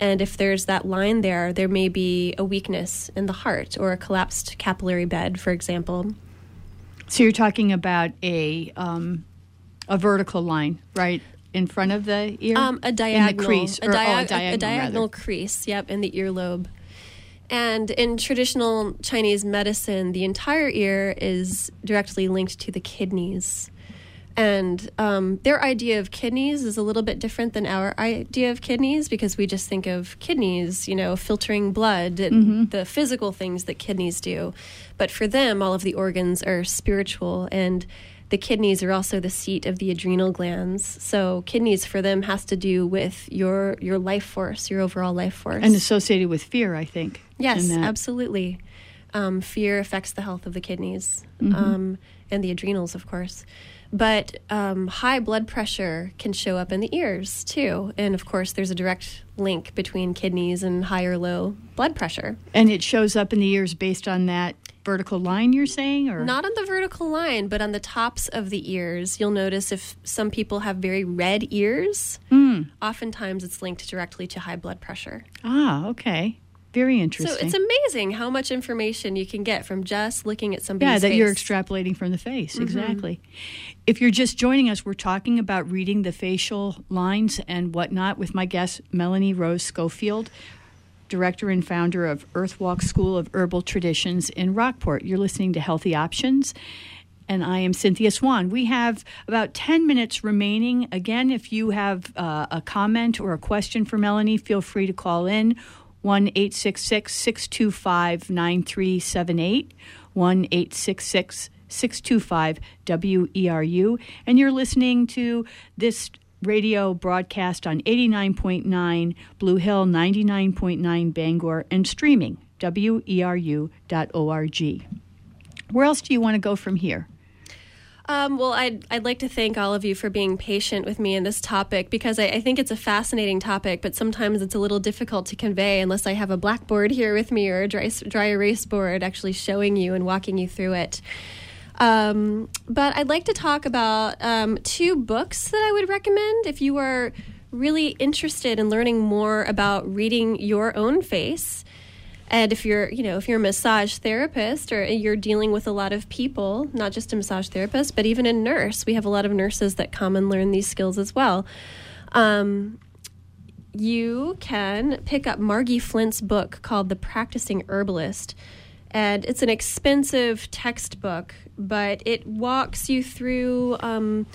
And if there's that line there, there may be a weakness in the heart or a collapsed capillary bed, for example. So you're talking about a um, a vertical line, right? in front of the ear? Um, a diagonal crease, a, or, dia- oh, a diagonal, a diagonal crease. Yep, in the earlobe. And in traditional Chinese medicine, the entire ear is directly linked to the kidneys. And um, their idea of kidneys is a little bit different than our idea of kidneys because we just think of kidneys, you know, filtering blood and mm-hmm. the physical things that kidneys do. But for them, all of the organs are spiritual and the kidneys are also the seat of the adrenal glands. So kidneys for them has to do with your your life force, your overall life force, and associated with fear. I think. Yes, absolutely. Um, fear affects the health of the kidneys mm-hmm. um, and the adrenals, of course. But um, high blood pressure can show up in the ears too. And of course, there's a direct link between kidneys and high or low blood pressure. And it shows up in the ears based on that vertical line you're saying or not on the vertical line but on the tops of the ears you'll notice if some people have very red ears mm. oftentimes it's linked directly to high blood pressure ah okay very interesting. So it's amazing how much information you can get from just looking at somebody's Yeah, that face. you're extrapolating from the face. Mm-hmm. Exactly. If you're just joining us, we're talking about reading the facial lines and whatnot with my guest, Melanie Rose Schofield director and founder of Earthwalk School of Herbal Traditions in Rockport. You're listening to Healthy Options. And I am Cynthia Swan. We have about 10 minutes remaining. Again, if you have uh, a comment or a question for Melanie, feel free to call in 1 866 625 9378. 1 866 625 WERU. And you're listening to this radio broadcast on 89.9 Blue Hill, 99.9 Bangor, and streaming, weru.org. Where else do you want to go from here? Um, well, I'd, I'd like to thank all of you for being patient with me in this topic because I, I, think it's a fascinating topic, but sometimes it's a little difficult to convey unless I have a blackboard here with me or a dry, dry erase board actually showing you and walking you through it. Um, but I'd like to talk about um, two books that I would recommend if you are really interested in learning more about reading your own face and if you're, you know, if you're a massage therapist or you're dealing with a lot of people, not just a massage therapist, but even a nurse, we have a lot of nurses that come and learn these skills as well. Um, you can pick up Margie Flint's book called The Practicing Herbalist. And it's an expensive textbook, but it walks you through um,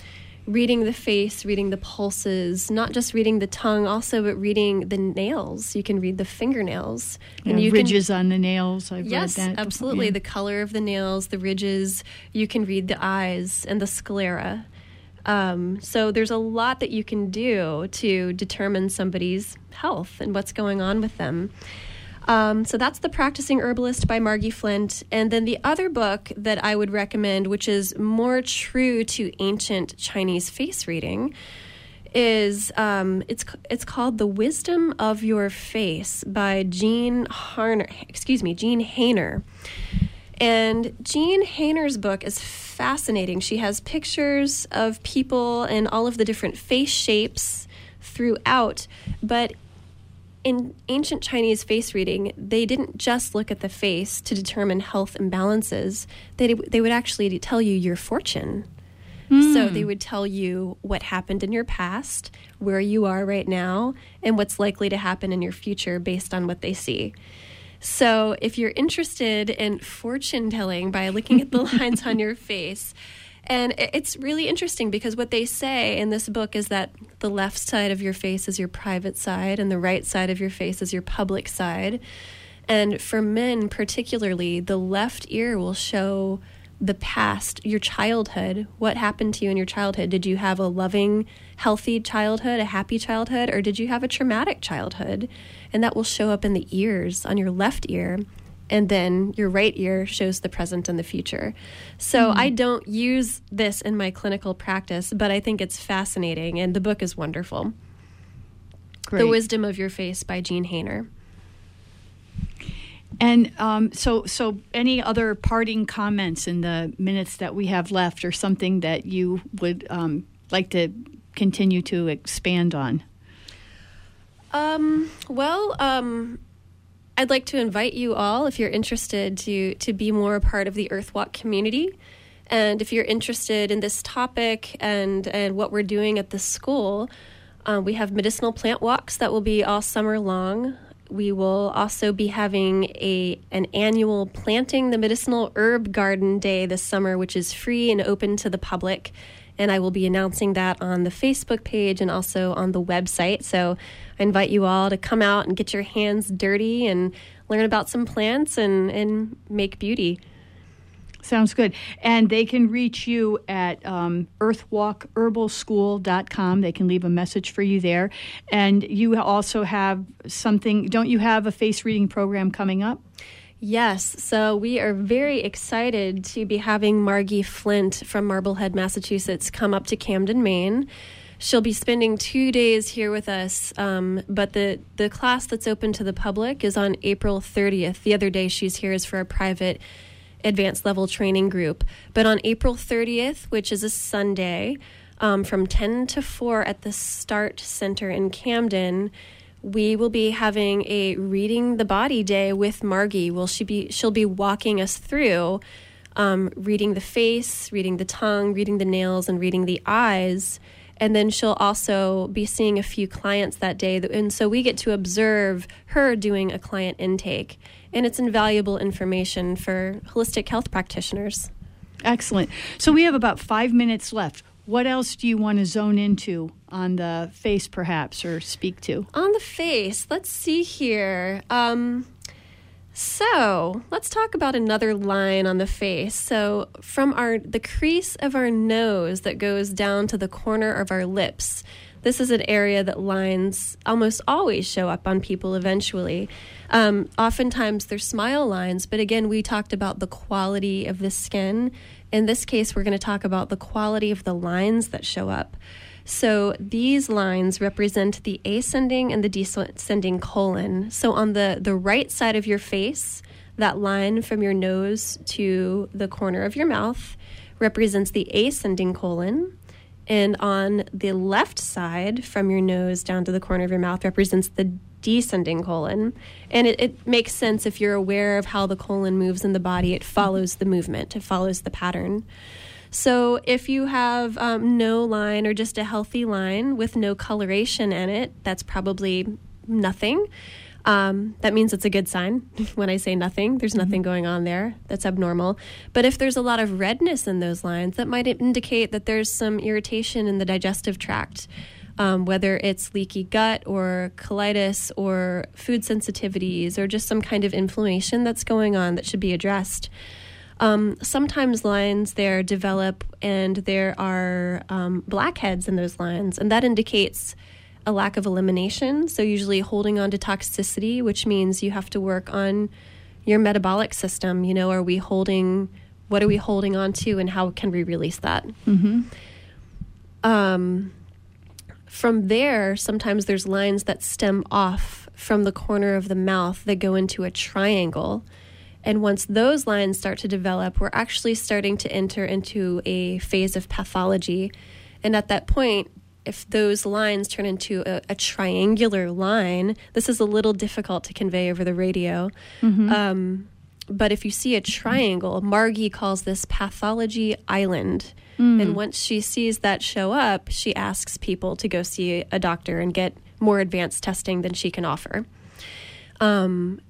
reading the face, reading the pulses, not just reading the tongue, also but reading the nails. You can read the fingernails and you ridges can, on the nails. I've yes, absolutely. Yeah. The color of the nails, the ridges. You can read the eyes and the sclera. Um, so there's a lot that you can do to determine somebody's health and what's going on with them. Um, so that's The Practicing Herbalist by Margie Flint. And then the other book that I would recommend, which is more true to ancient Chinese face reading, is um, it's it's called The Wisdom of Your Face by Jean Harner. Excuse me, Jean Haner. And Jean Haner's book is fascinating. She has pictures of people and all of the different face shapes throughout, but in ancient Chinese face reading, they didn't just look at the face to determine health imbalances. They, they would actually tell you your fortune. Mm. So they would tell you what happened in your past, where you are right now, and what's likely to happen in your future based on what they see. So if you're interested in fortune telling by looking at the lines on your face, and it's really interesting because what they say in this book is that the left side of your face is your private side, and the right side of your face is your public side. And for men, particularly, the left ear will show the past, your childhood. What happened to you in your childhood? Did you have a loving, healthy childhood, a happy childhood, or did you have a traumatic childhood? And that will show up in the ears on your left ear and then your right ear shows the present and the future. So mm. I don't use this in my clinical practice, but I think it's fascinating, and the book is wonderful. Great. The Wisdom of Your Face by Jean Haner. And um, so, so any other parting comments in the minutes that we have left, or something that you would um, like to continue to expand on? Um, well, um, I'd like to invite you all, if you're interested, to to be more a part of the Earthwalk community. And if you're interested in this topic and and what we're doing at the school, um, we have medicinal plant walks that will be all summer long. We will also be having a an annual planting the medicinal herb garden day this summer, which is free and open to the public. And I will be announcing that on the Facebook page and also on the website. So I invite you all to come out and get your hands dirty and learn about some plants and, and make beauty. Sounds good. And they can reach you at um, earthwalkherbalschool.com. They can leave a message for you there. And you also have something, don't you have a face reading program coming up? Yes, so we are very excited to be having Margie Flint from Marblehead, Massachusetts, come up to Camden, Maine. She'll be spending two days here with us, um, but the, the class that's open to the public is on April 30th. The other day she's here is for a private advanced level training group. But on April 30th, which is a Sunday, um, from 10 to 4 at the START Center in Camden, we will be having a reading the body day with Margie. Will she be? She'll be walking us through um, reading the face, reading the tongue, reading the nails, and reading the eyes. And then she'll also be seeing a few clients that day. And so we get to observe her doing a client intake. And it's invaluable information for holistic health practitioners. Excellent. So we have about five minutes left. What else do you want to zone into on the face, perhaps, or speak to? On the face, let's see here. Um, so let's talk about another line on the face. So from our the crease of our nose that goes down to the corner of our lips, this is an area that lines almost always show up on people eventually. Um, oftentimes they're smile lines, but again, we talked about the quality of the skin. In this case, we're going to talk about the quality of the lines that show up. So these lines represent the ascending and the descending colon. So on the, the right side of your face, that line from your nose to the corner of your mouth represents the ascending colon. And on the left side, from your nose down to the corner of your mouth, represents the descending colon. And it, it, makes sense if you're aware of how the colon moves in the body, it follows the movement, it follows the pattern. So if you have um, no line or just a healthy line with no coloration in it, that's probably nothing. Um, that means it's a good sign. when I say nothing, there's mm-hmm. nothing going on there that's abnormal. But if there's a lot of redness in those lines, that might indicate that there's some irritation in the digestive tract. Um, whether it's leaky gut or colitis or food sensitivities or just some kind of inflammation that's going on that should be addressed. Um, sometimes lines there develop and there are um, blackheads in those lines, and that indicates a lack of elimination. So, usually holding on to toxicity, which means you have to work on your metabolic system. You know, are we holding, what are we holding on to, and how can we release that? Mm-hmm. Um, from there, sometimes there's lines that stem off from the corner of the mouth that go into a triangle. And once those lines start to develop, we're actually starting to enter into a phase of pathology. And at that point, if those lines turn into a, a triangular line, this is a little difficult to convey over the radio. Mm-hmm. Um, but if you see a triangle, Margie calls this pathology island. Mm. And once she sees that show up, she asks people to go see a doctor and get more advanced testing than she can offer. Um,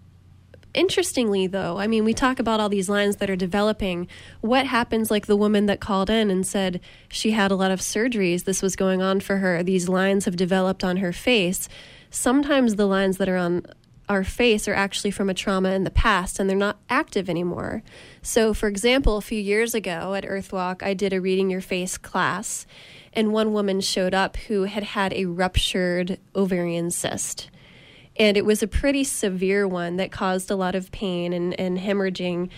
Interestingly, though, I mean, we talk about all these lines that are developing. What happens, like the woman that called in and said she had a lot of surgeries, this was going on for her, these lines have developed on her face. Sometimes the lines that are on our face are actually from a trauma in the past and they're not active anymore. So, for example, a few years ago at Earthwalk, I did a Reading Your Face class, and one woman showed up who had had a ruptured ovarian cyst and it was a pretty severe one that caused a lot of pain and, and hemorrhaging.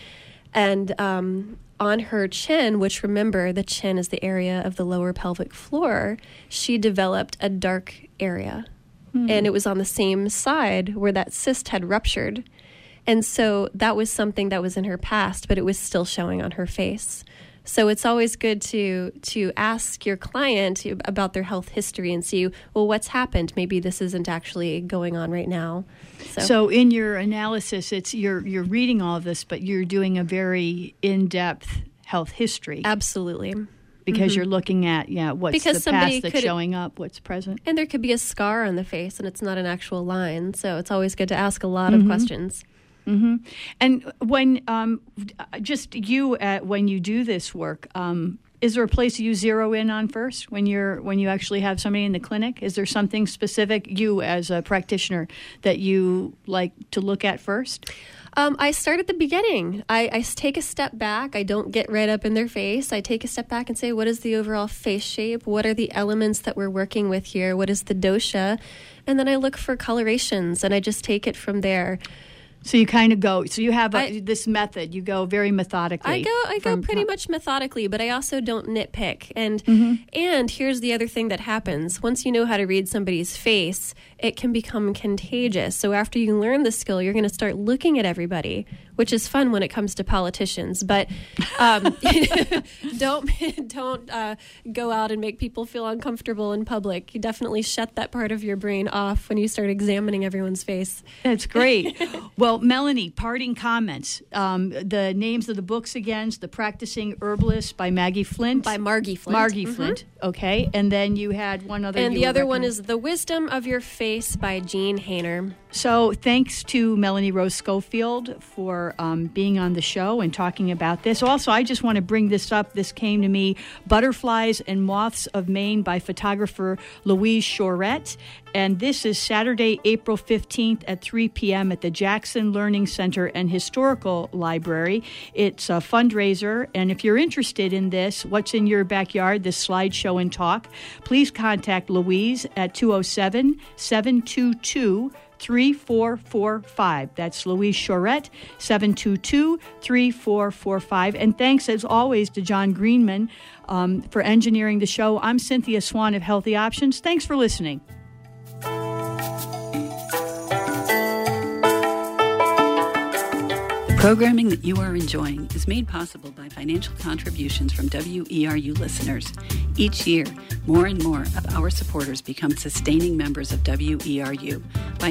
And um, on her chin, which remember the chin is the area of the lower pelvic floor, she developed a dark area. Mm. And it was on the same side where that cyst had ruptured. And so that was something that was in her past, but it was still showing on her face. So it's always good to to ask your client about their health history and see, well, what's happened? Maybe this isn't actually going on right now. So, so in your analysis, it's you're you're reading all of this, but you're doing a very in depth health history. Absolutely because mm-hmm. you're looking at yeah what's because the past that's showing up what's present and there could be a scar on the face and it's not an actual line so it's always good to ask a lot mm-hmm. of questions Mm-hmm. And when um, just you uh, when you do this work, um, is there a place you zero in on first when you're when you actually have somebody in the clinic? Is there something specific you as a practitioner that you like to look at first? Um, I start at the beginning. I, I, take a step back. I don't get right up in their face. I take a step back and say, what is the overall face shape? What are the elements that we're working with here? What is the dosha? And then I look for colorations and I just take it from there. So you kind of go. So you have a, I, this method. You go very methodically. I go. I go pretty much methodically, but I also don't nitpick. And mm-hmm. and here's the other thing that happens: once you know how to read somebody's face, it can become contagious. So after you learn the skill, you're going to start looking at everybody, which is fun when it comes to politicians. But um, don't don't uh, go out and make people feel uncomfortable in public. You definitely shut that part of your brain off when you start examining everyone's face. That's great. well, Melanie, parting comments. Um, the names of the books again: "The Practicing Herbalist" by Maggie Flint, by Margie Flint. Margie mm-hmm. Flint. Okay, and then you had one other. And the other one is "The Wisdom of Your Face." by Jean Haner. So, thanks to Melanie Rose Schofield for um, being on the show and talking about this. Also, I just want to bring this up. This came to me Butterflies and Moths of Maine by photographer Louise Chorette. And this is Saturday, April 15th at 3 p.m. at the Jackson Learning Center and Historical Library. It's a fundraiser. And if you're interested in this, What's in Your Backyard, this slideshow and talk, please contact Louise at 207 722 3445. That's Louise Chorette, 722 3445. And thanks, as always, to John Greenman um, for engineering the show. I'm Cynthia Swan of Healthy Options. Thanks for listening. The Programming that you are enjoying is made possible by financial contributions from WERU listeners. Each year, more and more of our supporters become sustaining members of WERU by